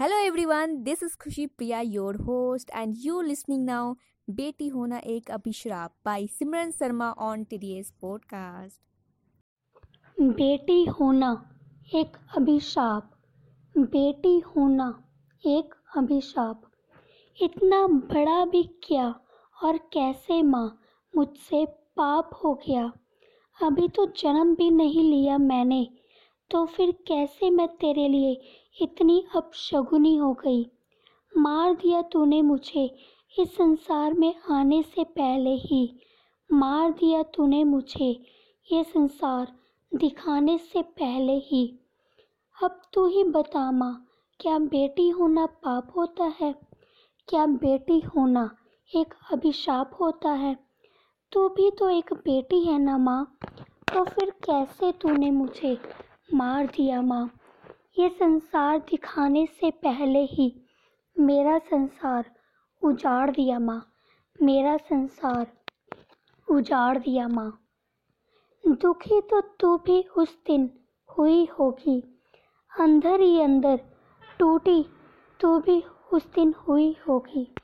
Hello everyone this is Khushi Priya your host and you listening now बेटी होना एक अभिश्राप by Simran Sharma on TDS podcast बेटी होना एक अभिशाप बेटी होना एक अभिशाप इतना बड़ा भी क्या और कैसे माँ? मुझसे पाप हो गया। अभी तो जन्म भी नहीं लिया मैंने। तो फिर कैसे मैं तेरे लिए इतनी अपशगुनी हो गई? मार दिया तूने मुझे इस संसार में आने से पहले ही। मार दिया तूने मुझे ये संसार दिखाने से पहले ही। अब तू ही बता माँ, क्या बेटी होना पाप होता है? क्या बेटी होना एक अभिशाप होता है? तू भी तो एक बेटी है ना माँ? तो फिर कैसे तूने मुझे मार दिया माँ। ये संसार दिखाने से पहले ही मेरा संसार उजाड़ दिया माँ। मेरा संसार उजाड़ दिया माँ। दुखी तो तू भी उस दिन हुई होगी। अंदर ही अंदर टूटी, तू भी उस दिन हुई होगी।